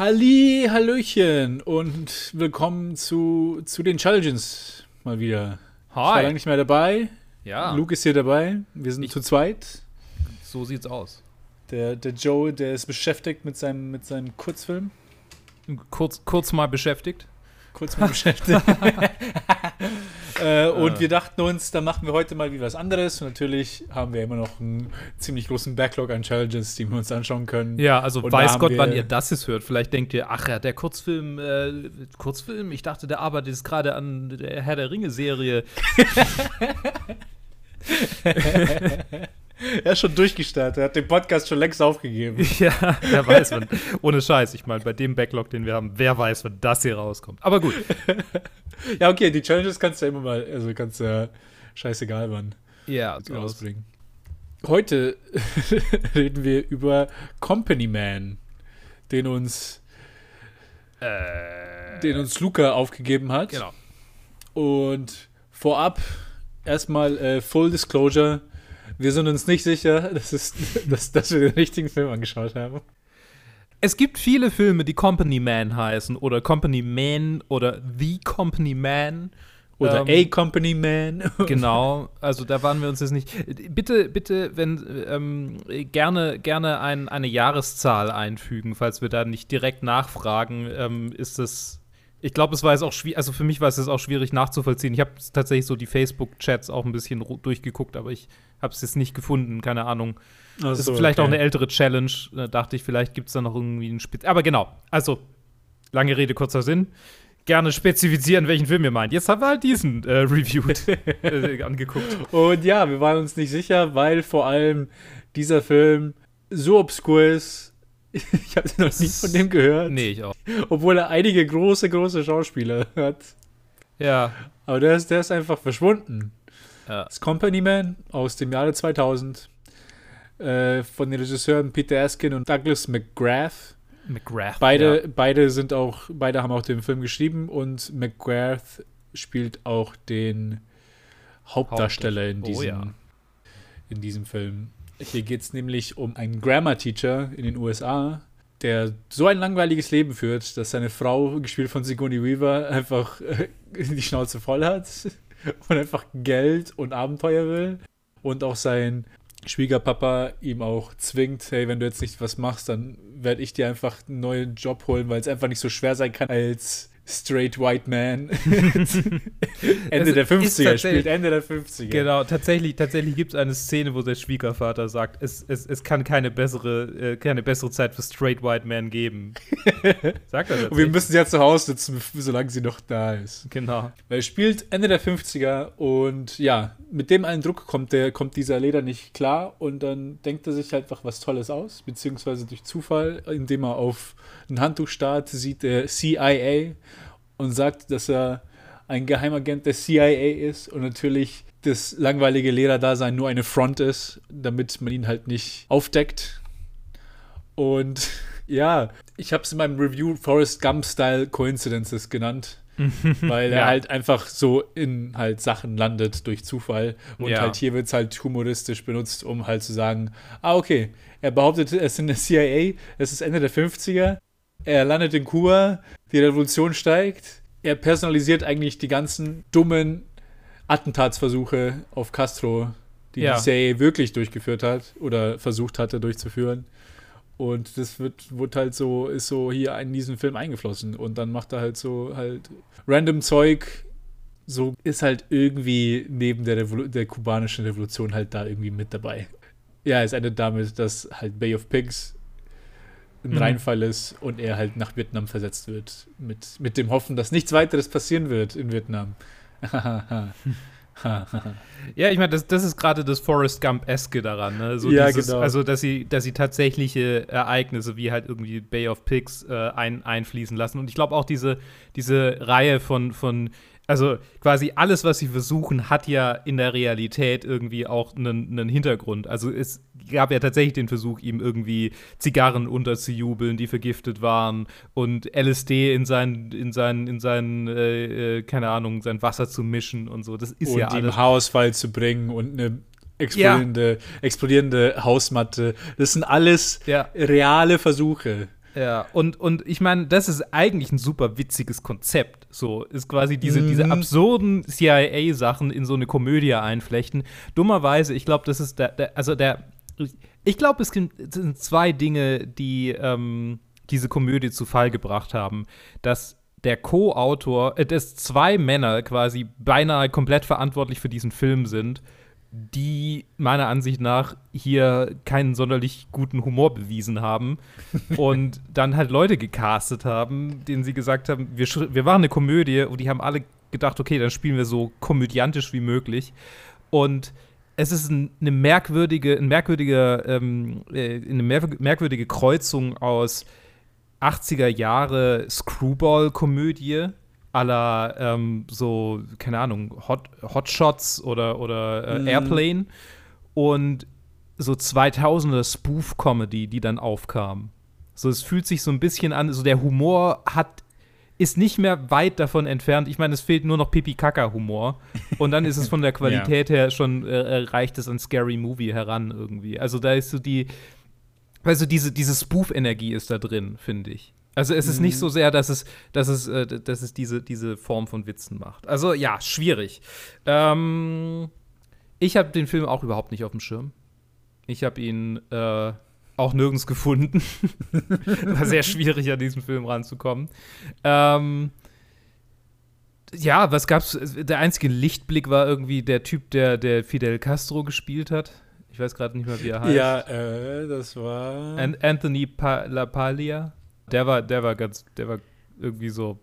Halli, Hallöchen und willkommen zu, zu den Challenges mal wieder. Ich war Hi. lange nicht mehr dabei. Ja, Luke ist hier dabei. Wir sind Ich- zu zweit. so sieht's aus. Der, der Joe, der ist beschäftigt mit seinem, mit seinem Kurzfilm. Kurz, kurz mal beschäftigt. Kurz mal beschäftigt. äh, und wir dachten uns, da machen wir heute mal wie was anderes. Und natürlich haben wir immer noch einen ziemlich großen Backlog an Challenges, die wir uns anschauen können. Ja, also Und weiß Gott, wann ihr das jetzt hört. Vielleicht denkt ihr, ach ja, der Kurzfilm, äh, Kurzfilm? Ich dachte, der arbeitet jetzt gerade an der Herr der Ringe-Serie. Er ist schon durchgestartet. Er hat den Podcast schon längst aufgegeben. ja, wer weiß, wann. Ohne Scheiß. Ich meine, bei dem Backlog, den wir haben, wer weiß, wann das hier rauskommt. Aber gut. Ja, okay, die Challenges kannst du ja immer mal, also kannst du ja scheißegal wann Ja, so rausbringen. Heute reden wir über Company Man, den uns, Äh, den uns Luca aufgegeben hat. genau. Und vorab erstmal äh, Full Disclosure. Wir sind uns nicht sicher, dass, es, dass, dass wir den richtigen Film angeschaut haben. Es gibt viele Filme, die Company Man heißen oder Company Man oder The Company Man. Oder Ähm, A Company Man. Genau, also da waren wir uns jetzt nicht. Bitte, bitte, wenn ähm, gerne, gerne ein, eine Jahreszahl einfügen, falls wir da nicht direkt nachfragen, ähm, ist das. Ich glaube, es war jetzt auch schwierig, also für mich war es jetzt auch schwierig nachzuvollziehen. Ich habe tatsächlich so die Facebook-Chats auch ein bisschen durchgeguckt, aber ich habe es jetzt nicht gefunden, keine Ahnung. Ach Das so, ist vielleicht auch okay. eine ältere Challenge. Da dachte ich, vielleicht gibt es da noch irgendwie einen Spitz. Aber genau, also, lange Rede, kurzer Sinn. Gerne spezifizieren, welchen Film ihr meint. Jetzt haben wir halt diesen äh, reviewed, äh, angeguckt. Und ja, wir waren uns nicht sicher, weil vor allem dieser Film so obskur ist. Ich habe noch nie von dem gehört. Nee, ich auch. Obwohl er einige große, große Schauspieler hat. Ja. Aber der ist, der ist einfach verschwunden. Ja. Das Company Man aus dem Jahre 2000 äh, von den Regisseuren Peter Erskine und Douglas McGrath. McGrath. Beide, Ja. beide sind auch, beide haben auch den Film geschrieben und McGrath spielt auch den Hauptdarsteller in Oh, diesem, ja. in diesem Film. Hier geht es nämlich um einen Grammar Teacher in den USA, der so ein langweiliges Leben führt, dass seine Frau, gespielt von Sigourney Weaver, einfach äh, die Schnauze voll hat und einfach Geld und Abenteuer will. Und auch sein Schwiegerpapa ihm auch zwingt, hey, wenn du jetzt nicht was machst, dann werde ich dir einfach einen neuen Job holen, weil es einfach nicht so schwer sein kann als straight white man. Ende der ist 50er, tatsächlich- spielt Ende der 50er. Genau, tatsächlich, tatsächlich gibt es eine Szene, wo der Schwiegervater sagt, es, es, es kann keine bessere, äh, keine bessere Zeit für Straight White Man geben. Sagt er Und wir müssen ja zu Hause sitzen, solange sie noch da ist. Genau. Weil er spielt Ende der 50er und ja, mit dem einen Druck kommt, der, kommt dieser Leder nicht klar und dann denkt er sich halt einfach was Tolles aus, beziehungsweise durch Zufall, indem er auf ein Handtuch starrt, sieht der CIA und sagt, dass er ein Geheimagent der CIA ist und natürlich das langweilige Lederdasein nur eine Front ist, damit man ihn halt nicht aufdeckt. Und ja, ich habe es in meinem Review Forrest Gump-Style Coincidences genannt weil er Ja. halt einfach so in halt Sachen landet durch Zufall. Und Ja. halt hier wird es halt humoristisch benutzt, um halt zu sagen, ah, okay, er behauptet, ist in der CIA, es ist Ende der 50er, er landet in Kuba, die Revolution steigt, er personalisiert eigentlich die ganzen dummen Attentatsversuche auf Castro, die Ja. die CIA wirklich durchgeführt hat oder versucht hatte durchzuführen. Und das wird, wird halt so, ist so hier in diesen Film eingeflossen. Und dann macht er halt so halt random Zeug. So ist halt irgendwie neben der, Revolu der kubanischen Revolution halt da irgendwie mit dabei. Ja, es endet damit, dass halt Bay of Pigs ein Mhm. Reinfall ist und er halt nach Vietnam versetzt wird. Mit, mit dem Hoffen, dass nichts weiteres passieren wird in Vietnam. Ja, ich meine, das, das ist gerade das Forrest Gump-eske daran, ne? So Ja, dieses, genau. Also, dass sie, dass sie tatsächliche Ereignisse wie halt irgendwie Bay of Pigs äh, ein, einfließen lassen. Und ich glaube auch diese, diese Reihe von, von also quasi alles, was sie versuchen, hat ja in der Realität irgendwie auch einen, einen Hintergrund. Also es gab ja tatsächlich den Versuch, ihm irgendwie Zigarren unterzujubeln, die vergiftet waren und LSD in sein, in sein, in sein, äh, äh, keine Ahnung, sein Wasser zu mischen und so. Das ist und ja ihm alles. Haarausfall zu bringen und eine explodierende, explodierende Hausmatte. Das sind alles Ja. reale Versuche. Ja, und, und ich meine, das ist eigentlich ein super witziges Konzept. So ist quasi diese, mhm. diese absurden CIA-Sachen in so eine Komödie einflechten. Dummerweise, ich glaube, das ist der, der, also der, ich glaube, es sind zwei Dinge, die ähm, diese Komödie zu Fall gebracht haben. Dass der Co-Autor, äh, dass zwei Männer quasi beinahe komplett verantwortlich für diesen Film sind die meiner Ansicht nach hier keinen sonderlich guten Humor bewiesen haben und dann halt Leute gecastet haben, denen sie gesagt haben, wir, wir machen eine Komödie und die haben alle gedacht, okay, dann spielen wir so komödiantisch wie möglich. Und es ist eine merkwürdige, ein merkwürdiger, ähm, äh, eine merkwürdige Kreuzung aus 80er Jahre Screwball-Komödie aller ähm, so, keine Ahnung, Hot, Hotshots oder, oder äh, mhm. Airplane und so 2000er Spoof-Comedy, die dann aufkam. So, es fühlt sich so ein bisschen an, so der Humor hat ist nicht mehr weit davon entfernt. Ich meine, es fehlt nur noch Pipi-Kaka-Humor. Und dann ist es von der Qualität ja. her schon, äh, reicht es an Scary Movie heran irgendwie. Also da ist so die, also diese, diese Spoof-Energie ist da drin, finde ich. Also es ist mhm. nicht so sehr, dass es, dass es, äh, dass es diese, diese Form von Witzen macht. Also ja, schwierig. Ähm, ich habe den Film auch überhaupt nicht auf dem Schirm. Ich habe ihn äh, auch nirgends gefunden. War sehr schwierig, an diesen Film ranzukommen. Ähm, ja, was gab's? Der einzige Lichtblick war irgendwie der Typ, der, der Fidel Castro gespielt hat. Ich weiß gerade nicht mehr, wie er heißt. Ja, äh, das war. An Anthony pa LaPaglia der war, der war ganz, der war irgendwie so,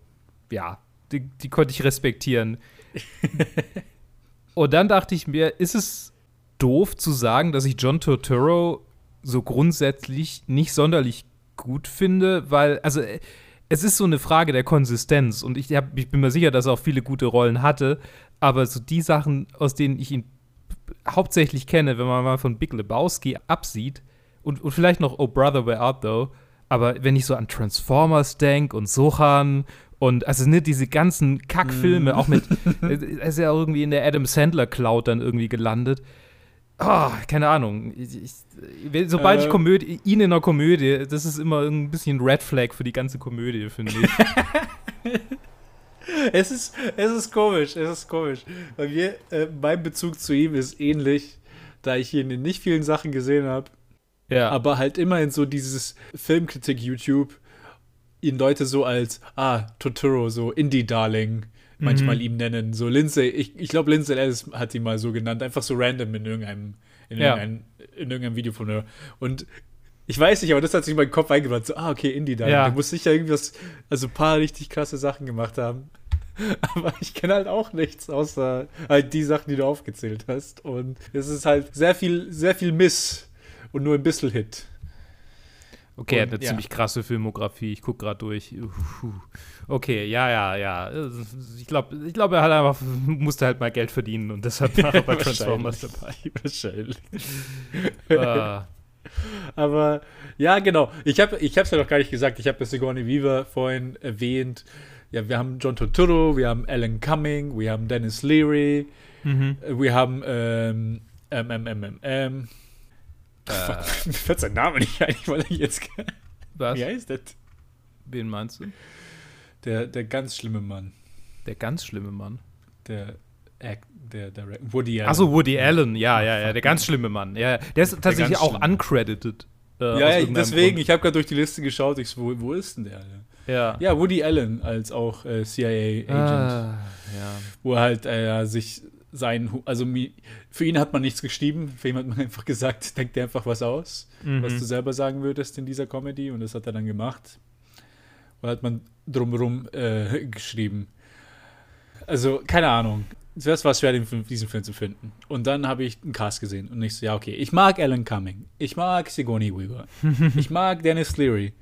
ja, die, die konnte ich respektieren. Und dann dachte ich mir, ist es doof zu sagen, dass ich John Turturro so grundsätzlich nicht sonderlich gut finde, weil, also es ist so eine Frage der Konsistenz und ich, hab, ich bin mir sicher, dass er auch viele gute Rollen hatte, aber so die Sachen, aus denen ich ihn hauptsächlich kenne, wenn man mal von Big Lebowski absieht und, und vielleicht noch Oh Brother, Where Art Thou, aber wenn ich so an Transformers denke und Sochan und also ne, diese ganzen Kackfilme, mm. auch mit, er ist ja irgendwie in der Adam Sandler Cloud dann irgendwie gelandet. Oh, keine Ahnung. Ich, ich, sobald äh. ich Komödie, ihn in einer Komödie, das ist immer ein bisschen Red Flag für die ganze Komödie, finde ich. es, ist, es ist komisch, es ist komisch. Weil wir, äh, mein Bezug zu ihm ist ähnlich, da ich ihn in nicht vielen Sachen gesehen habe. Ja. Aber halt immerhin so dieses Filmkritik-YouTube ihn Leute so als, ah, Totoro, so Indie-Darling manchmal mhm. ihm nennen. So Lindsay, ich, ich glaube, Lindsay Ellis hat ihn mal so genannt, einfach so random in irgendeinem, in, ja. irgendeinem, in irgendeinem Video von ihr. Und ich weiß nicht, aber das hat sich in meinen Kopf eingebrannt. So, ah, okay, Indie-Darling. Ja. Der muss sicher irgendwas, also ein paar richtig krasse Sachen gemacht haben. Aber ich kenne halt auch nichts, außer halt die Sachen, die du aufgezählt hast. Und es ist halt sehr viel, sehr viel Miss und nur ein bisschen Hit. Okay, er hat eine ja. ziemlich krasse Filmografie. Ich gucke gerade durch. Okay, ja, ja, ja. Ich glaube, ich glaub, er hat einfach, musste halt mal Geld verdienen und deshalb war er bei Transformers dabei. Wahrscheinlich. ah. Aber ja, genau. Ich habe es ja noch gar nicht gesagt. Ich habe Sigourney Weaver vorhin erwähnt. Ja, wir haben John Turturro, wir haben Alan Cumming, wir haben Dennis Leary, mhm. wir haben ähm, ähm, ähm, ähm, ähm äh, Mir fällt sein Name nicht ein, weil ich jetzt. Was? Wie heißt das? Wen meinst du? Der, der ganz schlimme Mann. Der ganz schlimme Mann? Der, der, der Woody Allen. Achso, Woody Allen, ja, ja, ja, der ganz schlimme Mann. Ja, der ist tatsächlich auch uncredited. Äh, ja, ja deswegen, Grund. ich habe gerade durch die Liste geschaut, ich wo, wo ist denn der? Ja. ja, Woody Allen als auch äh, CIA-Agent. Ah, ja. Wo er halt äh, sich sein, also für ihn hat man nichts geschrieben, für ihn hat man einfach gesagt, denk dir einfach was aus, mhm. was du selber sagen würdest in dieser Comedy und das hat er dann gemacht. Und hat man drumherum äh, geschrieben. Also, keine Ahnung. Zuerst war es schwer, den, diesen Film zu finden. Und dann habe ich einen Cast gesehen und ich so, ja, okay, ich mag Alan Cumming, ich mag Sigourney Weaver, ich mag Dennis Leary,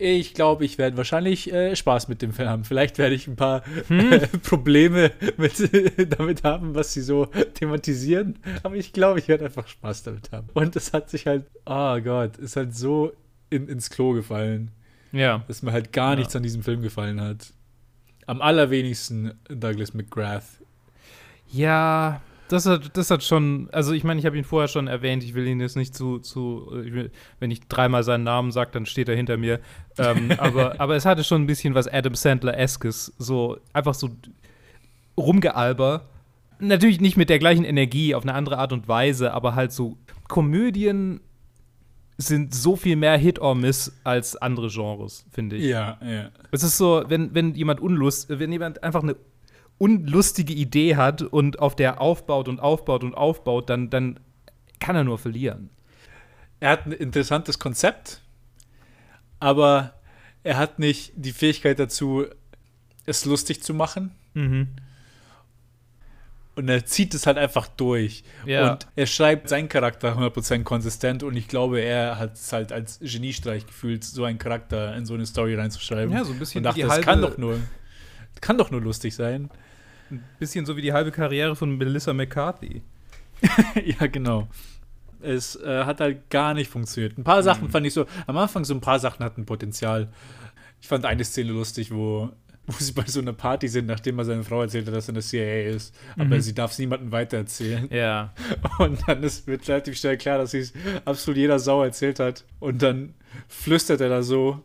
ich glaube, ich werde wahrscheinlich äh, Spaß mit dem Film haben. Vielleicht werde ich ein paar hm. äh, Probleme mit, damit haben, was sie so thematisieren. Aber ich glaube, ich werde einfach Spaß damit haben. Und es hat sich halt, oh Gott, ist halt so in, ins Klo gefallen. Ja. Dass mir halt gar nichts ja. an diesem Film gefallen hat. Am allerwenigsten Douglas McGrath. Ja, das hat, das hat schon, also ich meine, ich habe ihn vorher schon erwähnt, ich will ihn jetzt nicht zu, zu ich will, wenn ich dreimal seinen Namen sage, dann steht er hinter mir. ähm, aber, aber es hatte schon ein bisschen was Adam Sandler-eskes, so einfach so rumgealber. Natürlich nicht mit der gleichen Energie, auf eine andere Art und Weise, aber halt so Komödien sind so viel mehr Hit or Miss als andere Genres, finde ich. Ja, ja. Es ist so, wenn, wenn jemand unlust, wenn jemand einfach eine unlustige Idee hat und auf der aufbaut und aufbaut und aufbaut, dann, dann kann er nur verlieren. Er hat ein interessantes Konzept, aber er hat nicht die Fähigkeit dazu, es lustig zu machen. Mhm. Und er zieht es halt einfach durch. Ja. Und er schreibt seinen Charakter 100% konsistent und ich glaube, er hat es halt als Geniestreich gefühlt, so einen Charakter in so eine Story reinzuschreiben. Ja, so ein bisschen und dachte, das halbe- kann doch nur kann doch nur lustig sein. Ein bisschen so wie die halbe Karriere von Melissa McCarthy. ja, genau. Es äh, hat halt gar nicht funktioniert. Ein paar Sachen fand ich so, am Anfang so ein paar Sachen hatten Potenzial. Ich fand eine Szene lustig, wo, wo sie bei so einer Party sind, nachdem er seine Frau erzählt hat, dass er in der CIA ist. Aber Mhm. sie darf es niemandem weitererzählen. Ja. Und dann ist, wird relativ schnell klar, dass sie es absolut jeder Sau erzählt hat. Und dann flüstert er da so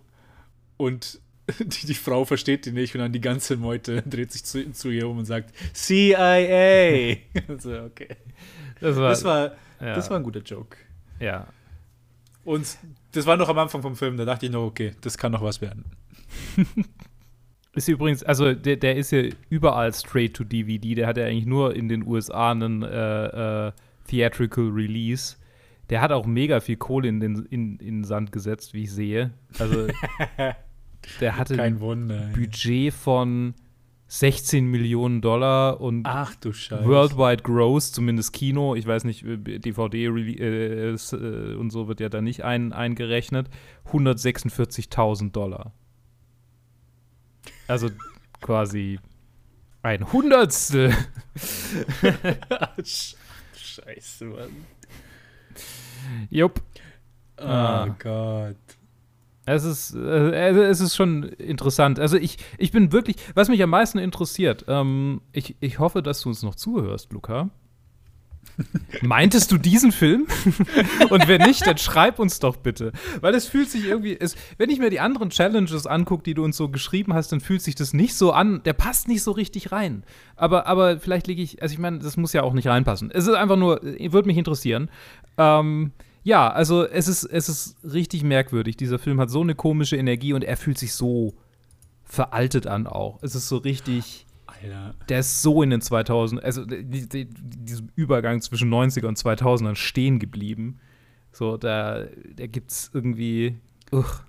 und die, die Frau versteht die nicht und dann die ganze Meute dreht sich zu, zu ihr um und sagt CIA. so, okay. Das war, Das war, ja, das war ein guter Joke. ja. Und das war noch am Anfang vom Film, da dachte ich noch, okay, das kann noch was werden. Ist übrigens, also der, der ist ja überall straight to DVD. Der hat ja eigentlich nur in den USA einen äh, äh, Theatrical Release. Der hat auch mega viel Kohle in den, in, in den Sand gesetzt, wie ich sehe. Also der hatte Kein ein Wunder. Budget von 16 Millionen Dollar und Ach. Worldwide Gross, zumindest Kino, ich weiß nicht, DVD äh, äh, und so wird ja da nicht ein, eingerechnet, 146.000 Dollar. Also quasi ein Hundertstel. Scheiße, Mann. Jupp. Oh Ah. Gott. Es ist, äh, es ist schon interessant. Also ich, ich bin wirklich, was mich am meisten interessiert, ähm, ich, ich hoffe, dass du uns noch zuhörst, Luca. Meintest du diesen Film? Und wenn nicht, dann schreib uns doch bitte. Weil es fühlt sich irgendwie, es, wenn ich mir die anderen Challenges angucke, die du uns so geschrieben hast, dann fühlt sich das nicht so an, der passt nicht so richtig rein. Aber, aber vielleicht liege ich, also ich meine, das muss ja auch nicht reinpassen. Es ist einfach nur, würde mich interessieren. Ähm, ja, also es ist, es ist richtig merkwürdig. Dieser Film hat so eine komische Energie und er fühlt sich so veraltet an auch. Es ist so richtig, Alter. der ist so in den 2000, also die, die, diesem Übergang zwischen 90er und 2000ern stehen geblieben. So, da, da gibt's irgendwie, uch,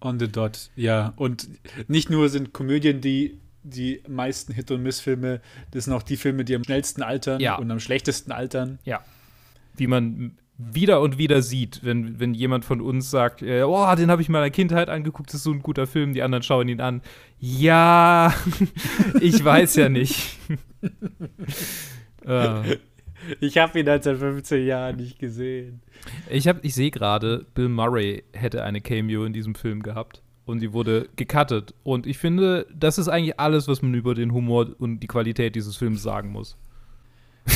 On the dot, ja. Und nicht nur sind Komödien die die meisten Hit- und Miss-Filme, das sind auch die Filme, die am schnellsten altern Ja. und am schlechtesten altern. wie man wieder und wieder sieht, wenn, wenn jemand von uns sagt, äh, oh, den habe ich in meiner Kindheit angeguckt, das ist so ein guter Film, die anderen schauen ihn an. Ja, ich weiß ja nicht. äh, Ich habe ihn halt seit 15 Jahren nicht gesehen. ich hab, ich sehe gerade, Bill Murray hätte eine Cameo in diesem Film gehabt und die wurde gecuttet. Und ich finde, das ist eigentlich alles, was man über den Humor und die Qualität dieses Films sagen muss.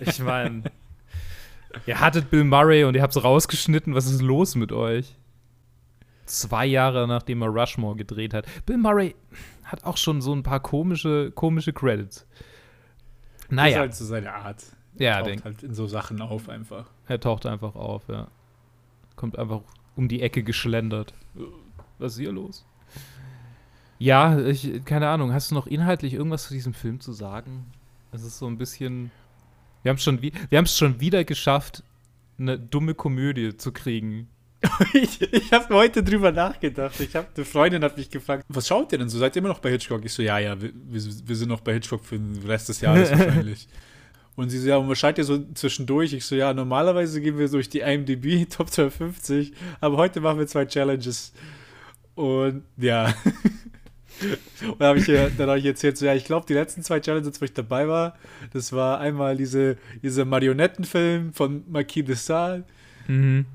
ich meine, ihr hattet Bill Murray und ihr habt es rausgeschnitten. Was ist los mit euch? Zwei Jahre nachdem er Rushmore gedreht hat. Bill Murray hat auch schon so ein paar komische, komische Credits. Das ist Naja, halt so seine Art. ja, Taucht denk, halt in so Sachen auf einfach. er taucht einfach auf, ja. Kommt einfach um die Ecke geschlendert. Was ist hier los? Ja, ich, keine Ahnung. Hast du noch inhaltlich irgendwas zu diesem Film zu sagen? Es ist so ein bisschen. Wir haben es schon, wir haben's schon wieder geschafft, eine dumme Komödie zu kriegen. ich ich habe heute drüber nachgedacht. Ich habe eine Freundin hat mich gefragt, was schaut ihr denn so? Seid ihr immer noch bei Hitchcock? Ich so, ja, ja, wir, wir wir sind noch bei Hitchcock für den Rest des Jahres wahrscheinlich. Und sie so, ja, und was schaut ihr so zwischendurch? Ich so, ja, normalerweise gehen wir durch die IMDb Top 250, aber heute machen wir zwei Challenges. Und ja. Und dann habe ich, ihr- dann hab ich erzählt, so, ja, ich glaube, die letzten zwei Challenges, wo ich dabei war, das war einmal diese, dieser Marionettenfilm von Marquis de Sade Mhm.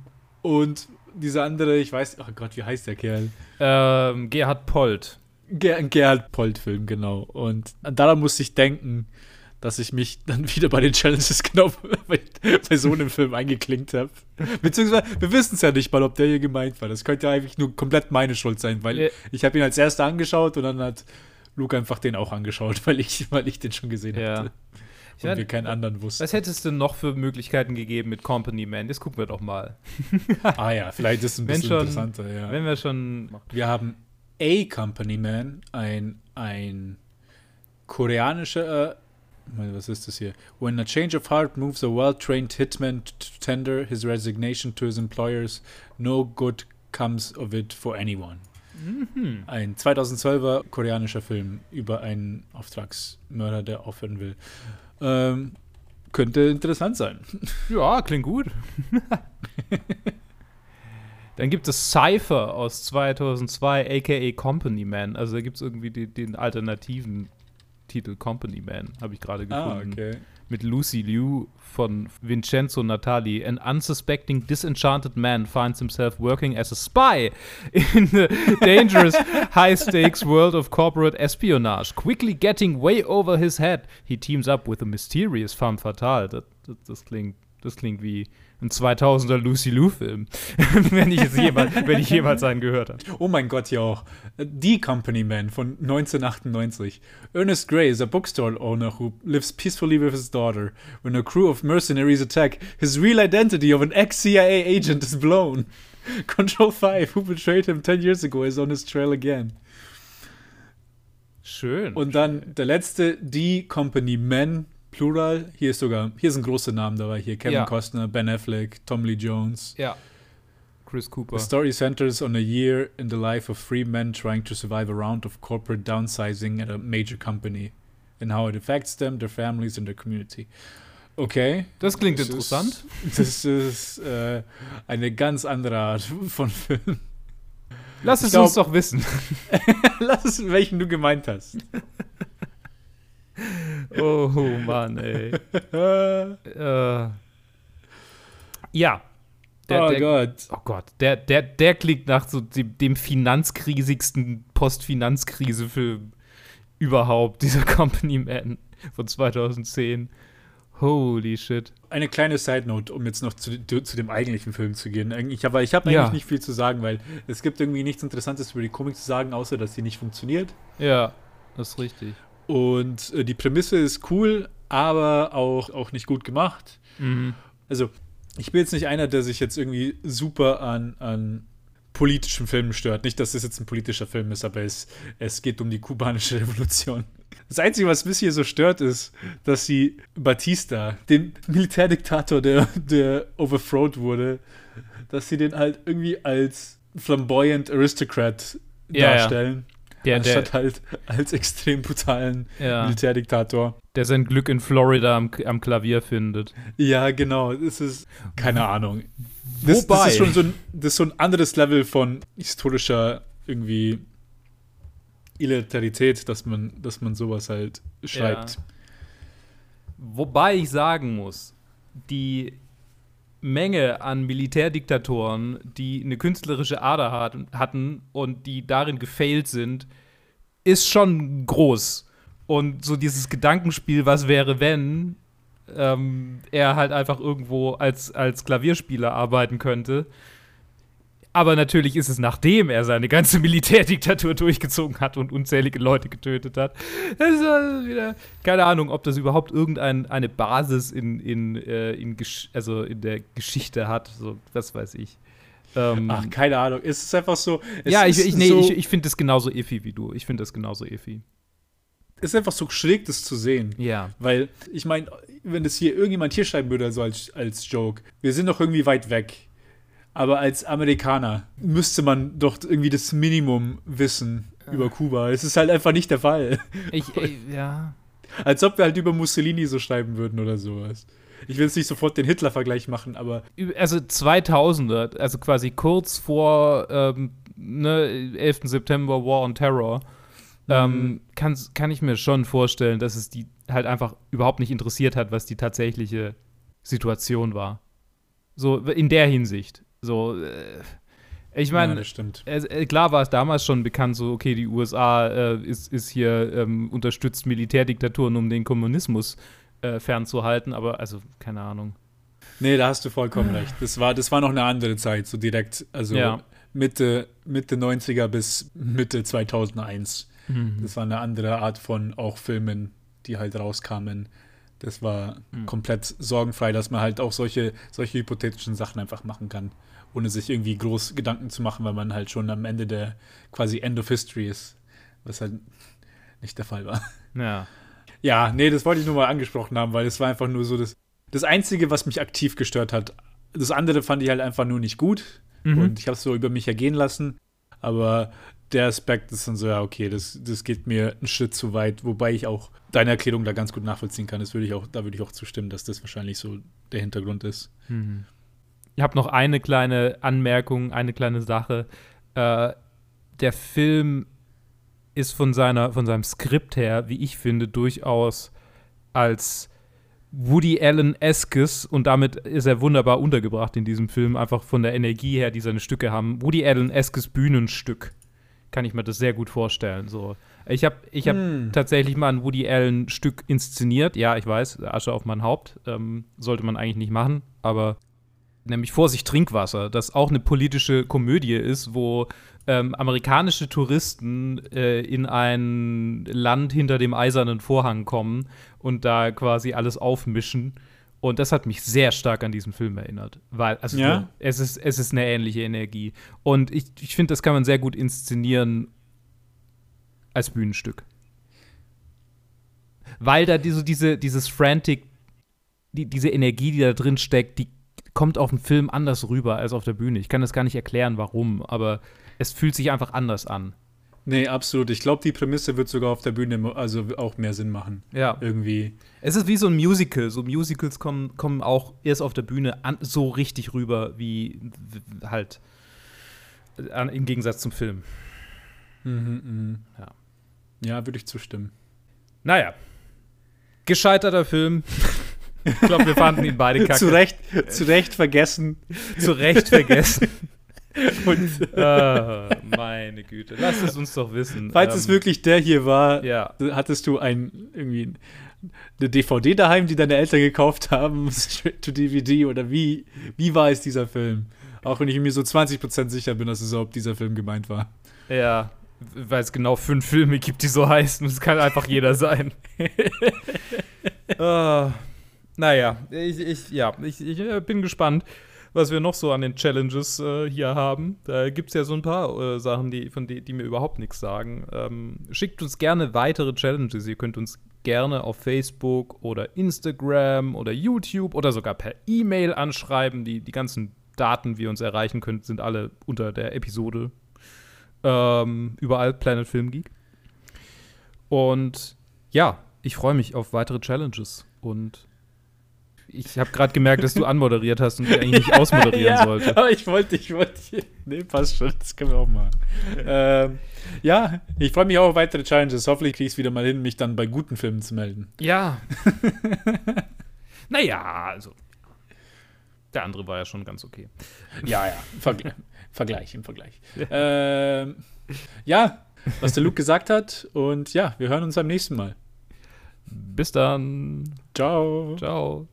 und dieser andere, ich weiß, oh Gott, wie heißt der Kerl? Ähm, Gerhard Polt. Ger Gerhard Polt-Film, genau. Und daran musste ich denken, dass ich mich dann wieder bei den Challenges genau bei, bei so einem Film eingeklinkt habe. Beziehungsweise, wir wissen es ja nicht mal, ob der hier gemeint war. Das könnte ja eigentlich nur komplett meine Schuld sein, weil ja. ich habe ihn als erster angeschaut und dann hat Luke einfach den auch angeschaut, weil ich, weil ich den schon gesehen ja. hatte. Und ja, wir keinen anderen wussten. Was hättest du noch für Möglichkeiten gegeben mit Company Man? Das gucken wir doch mal. ah ja, vielleicht ist es ein bisschen schon, interessanter, ja. Wenn wir schon. Wir haben A Company Man, ein, ein koreanischer. Was ist das hier? When a change of heart moves a well-trained hitman to tender his resignation to his employers, no good comes of it for anyone. Mhm. Ein 2012er koreanischer Film über einen Auftragsmörder, der aufhören will. Ähm, könnte interessant sein. Ja, klingt gut. Dann gibt es Cypher aus 2002, aka Company Man. Also da gibt es irgendwie die, den alternativen Titel Company Man, habe ich gerade ah, gefunden. Ah, okay. Mit Lucy Liu von Vincenzo Natali. An unsuspecting, disenchanted man finds himself working as a spy in the dangerous, high-stakes world of corporate espionage. Quickly getting way over his head, he teams up with a mysterious femme fatale. Das, das, das klingt, das klingt wie ein 2000er Lucy Lou-Film, wenn, ich jemals, wenn ich jemals einen gehört habe. Oh mein Gott, ja auch. The Company Man von 1998. Ernest Gray is a bookstore owner who lives peacefully with his daughter. When a crew of mercenaries attack, his real identity of an ex-CIA agent is blown. Control 5, who betrayed him 10 years ago, is on his trail again. Schön. Und dann der letzte, The Company Man Plural. Hier ist sogar, hier sind große Namen dabei. Hier Kevin ja. Costner, Ben Affleck, Tom Lee Jones. Ja. Chris Cooper. The story centers on a year in the life of three men trying to survive a round of corporate downsizing at a major company and how it affects them, their families and their community. Okay. Das klingt das interessant. Ist, das ist äh, eine ganz andere Art von Film. Lass es glaub, uns doch wissen. Lass es, welchen du gemeint hast. Oh Mann, ey. äh, ja. Der, oh der, Gott. Oh Gott. Der, der, der klingt nach so dem, dem finanzkrisigsten Post-Finanzkrise-Film überhaupt, dieser Company Man von 2010. Holy shit. Eine kleine Side-Note, um jetzt noch zu, zu, dem eigentlichen Film zu gehen. Ich habe ich hab eigentlich ja. nicht viel zu sagen, weil es gibt irgendwie nichts Interessantes über die Comic zu sagen, außer dass sie nicht funktioniert. Ja, das ist richtig. Und äh, die Prämisse ist cool, aber auch, auch nicht gut gemacht. Mhm. Also, ich bin jetzt nicht einer, der sich jetzt irgendwie super an, an politischen Filmen stört. Nicht, dass es jetzt ein politischer Film ist, aber es, es geht um die kubanische Revolution. Das Einzige, was mich hier so stört, ist, dass sie Batista, den Militärdiktator, der, der overthrowed wurde, dass sie den halt irgendwie als flamboyant Aristocrat ja, darstellen. Ja. Der, Anstatt der, halt als extrem brutalen ja, Militärdiktator. Der sein Glück in Florida am, am Klavier findet. Ja, genau. Das ist, keine Ahnung. Das, Wobei? das ist schon so ein, das ist so ein anderes Level von historischer irgendwie Illegalität, dass man, dass man sowas halt schreibt. Ja. Wobei ich sagen muss, die Menge an Militärdiktatoren, die eine künstlerische Ader hat, hatten und die darin gefailt sind, ist schon groß. Und so dieses Gedankenspiel, was wäre, wenn ähm, er halt einfach irgendwo als, als Klavierspieler arbeiten könnte, aber natürlich ist es, nachdem er seine ganze Militärdiktatur durchgezogen hat und unzählige Leute getötet hat. Das also wieder, keine Ahnung, ob das überhaupt irgendeine Basis in, in, äh, in, also in der Geschichte hat. So, was weiß ich. Ähm, Ach, keine Ahnung. Es ist einfach so. ja, ich, ich, nee, so, ich, ich finde das genauso iffy wie du. Ich finde das genauso iffy. Es ist einfach so schräg, das zu sehen. Ja. Weil, ich meine, wenn das hier irgendjemand hier schreiben würde, so als, als Joke, wir sind doch irgendwie weit weg aber als Amerikaner müsste man doch irgendwie das Minimum wissen über Kuba. Es ist halt einfach nicht der Fall. Ich, ich ja. Als ob wir halt über Mussolini so schreiben würden oder sowas. Ich will jetzt nicht sofort den Hitler-Vergleich machen, aber. Also 2000er, also quasi kurz vor ähm, ne, 11. September War on Terror, ähm, mhm. kann, kann ich mir schon vorstellen, dass es die halt einfach überhaupt nicht interessiert hat, was die tatsächliche Situation war. So in der Hinsicht. So, äh, Ich meine, Ja, äh, klar war es damals schon bekannt, so, okay, die USA äh, ist, ist hier, ähm, unterstützt Militärdiktaturen, um den Kommunismus äh, fernzuhalten, aber also, keine Ahnung. Nee, da hast du vollkommen recht. Das war, das war noch eine andere Zeit, so direkt, also Ja. Mitte, Mitte 90er bis Mitte 2001. Mhm. Das war eine andere Art von auch Filmen, die halt rauskamen. Das war Mhm. komplett sorgenfrei, dass man halt auch solche, solche hypothetischen Sachen einfach machen kann, ohne sich irgendwie groß Gedanken zu machen, weil man halt schon am Ende der quasi End of History ist, was halt nicht der Fall war. Ja. Ja, nee, das wollte ich nur mal angesprochen haben, weil es war einfach nur so das, das Einzige, was mich aktiv gestört hat. Das andere fand ich halt einfach nur nicht gut Mhm. und ich habe es so über mich ergehen lassen. Aber der Aspekt ist dann so, ja, okay, das, das geht mir einen Schritt zu weit, wobei ich auch deine Erklärung da ganz gut nachvollziehen kann. Das würde ich auch, da würde ich auch zustimmen, dass das wahrscheinlich so der Hintergrund ist. Mhm. Ich habe noch eine kleine Anmerkung, eine kleine Sache. Äh, der Film ist von, seiner, von seinem Skript her, wie ich finde, durchaus als Woody Allen-eskes und damit ist er wunderbar untergebracht in diesem Film, einfach von der Energie her, die seine Stücke haben. Woody Allen-eskes Bühnenstück. Kann ich mir das sehr gut vorstellen. So. Ich habe ich hab Hm. tatsächlich mal ein Woody Allen-Stück inszeniert. Ja, ich weiß, Asche auf mein Haupt. Ähm, sollte man eigentlich nicht machen, aber nämlich Vorsicht Trinkwasser, das auch eine politische Komödie ist, wo ähm, amerikanische Touristen äh, in ein Land hinter dem eisernen Vorhang kommen und da quasi alles aufmischen. Und das hat mich sehr stark an diesen Film erinnert. Weil, also Ja? es, ist, es ist eine ähnliche Energie. Und ich, ich finde, das kann man sehr gut inszenieren als Bühnenstück. Weil da diese, diese, dieses Frantic, die, diese Energie, die da drin steckt, die kommt auf dem Film anders rüber als auf der Bühne. Ich kann das gar nicht erklären, warum, aber es fühlt sich einfach anders an. Nee, absolut. Ich glaube, die Prämisse wird sogar auf der Bühne also auch mehr Sinn machen. Ja. Irgendwie. Es ist wie so ein Musical. So Musicals kommen, kommen auch erst auf der Bühne an, so richtig rüber, wie halt an, im Gegensatz zum Film. Mhm, mhm. Ja. Ja, würde ich zustimmen. Naja. Gescheiterter Film. ich glaube, wir fanden ihn beide kacke. zu Recht, zu Recht vergessen. Zu Recht vergessen. Und Ah, meine Güte. Lasst es uns doch wissen. falls es Ähm, wirklich der hier war, Ja. hattest du ein irgendwie eine DVD daheim, die deine Eltern gekauft haben, straight to DVD oder wie, wie war es dieser Film? Auch wenn ich mir so 20% sicher bin, dass es überhaupt dieser Film gemeint war. Ja, weil es genau fünf Filme gibt, die so heißen. Es kann einfach jeder sein. Ah, naja, ich, ich, ja, ich, ich äh, bin gespannt, was wir noch so an den Challenges äh, hier haben. Da gibt es ja so ein paar äh, Sachen, die, von die, die mir überhaupt nichts sagen. Ähm, schickt uns gerne weitere Challenges. Ihr könnt uns gerne auf Facebook oder Instagram oder YouTube oder sogar per E-Mail anschreiben. Die, die ganzen Daten, wie ihr uns erreichen könnt, sind alle unter der Episode ähm, überall Planet Film Geek. Und ja, ich freue mich auf weitere Challenges. Und ich habe gerade gemerkt, dass du anmoderiert hast und ich eigentlich nicht ausmoderieren sollte. aber ich wollte, ich wollte. Nee, passt schon, das können wir auch machen. ähm, ja, ich freue mich auch auf weitere Challenges. Hoffentlich kriege ich es wieder mal hin, mich dann bei guten Filmen zu melden. Ja. naja, also. Der andere war ja schon ganz okay. Ja, ja, Vergleich, Vergleich im Vergleich. ähm, ja, was der Luke gesagt hat. Und ja, wir hören uns beim nächsten Mal. Bis dann. Ciao. Ciao.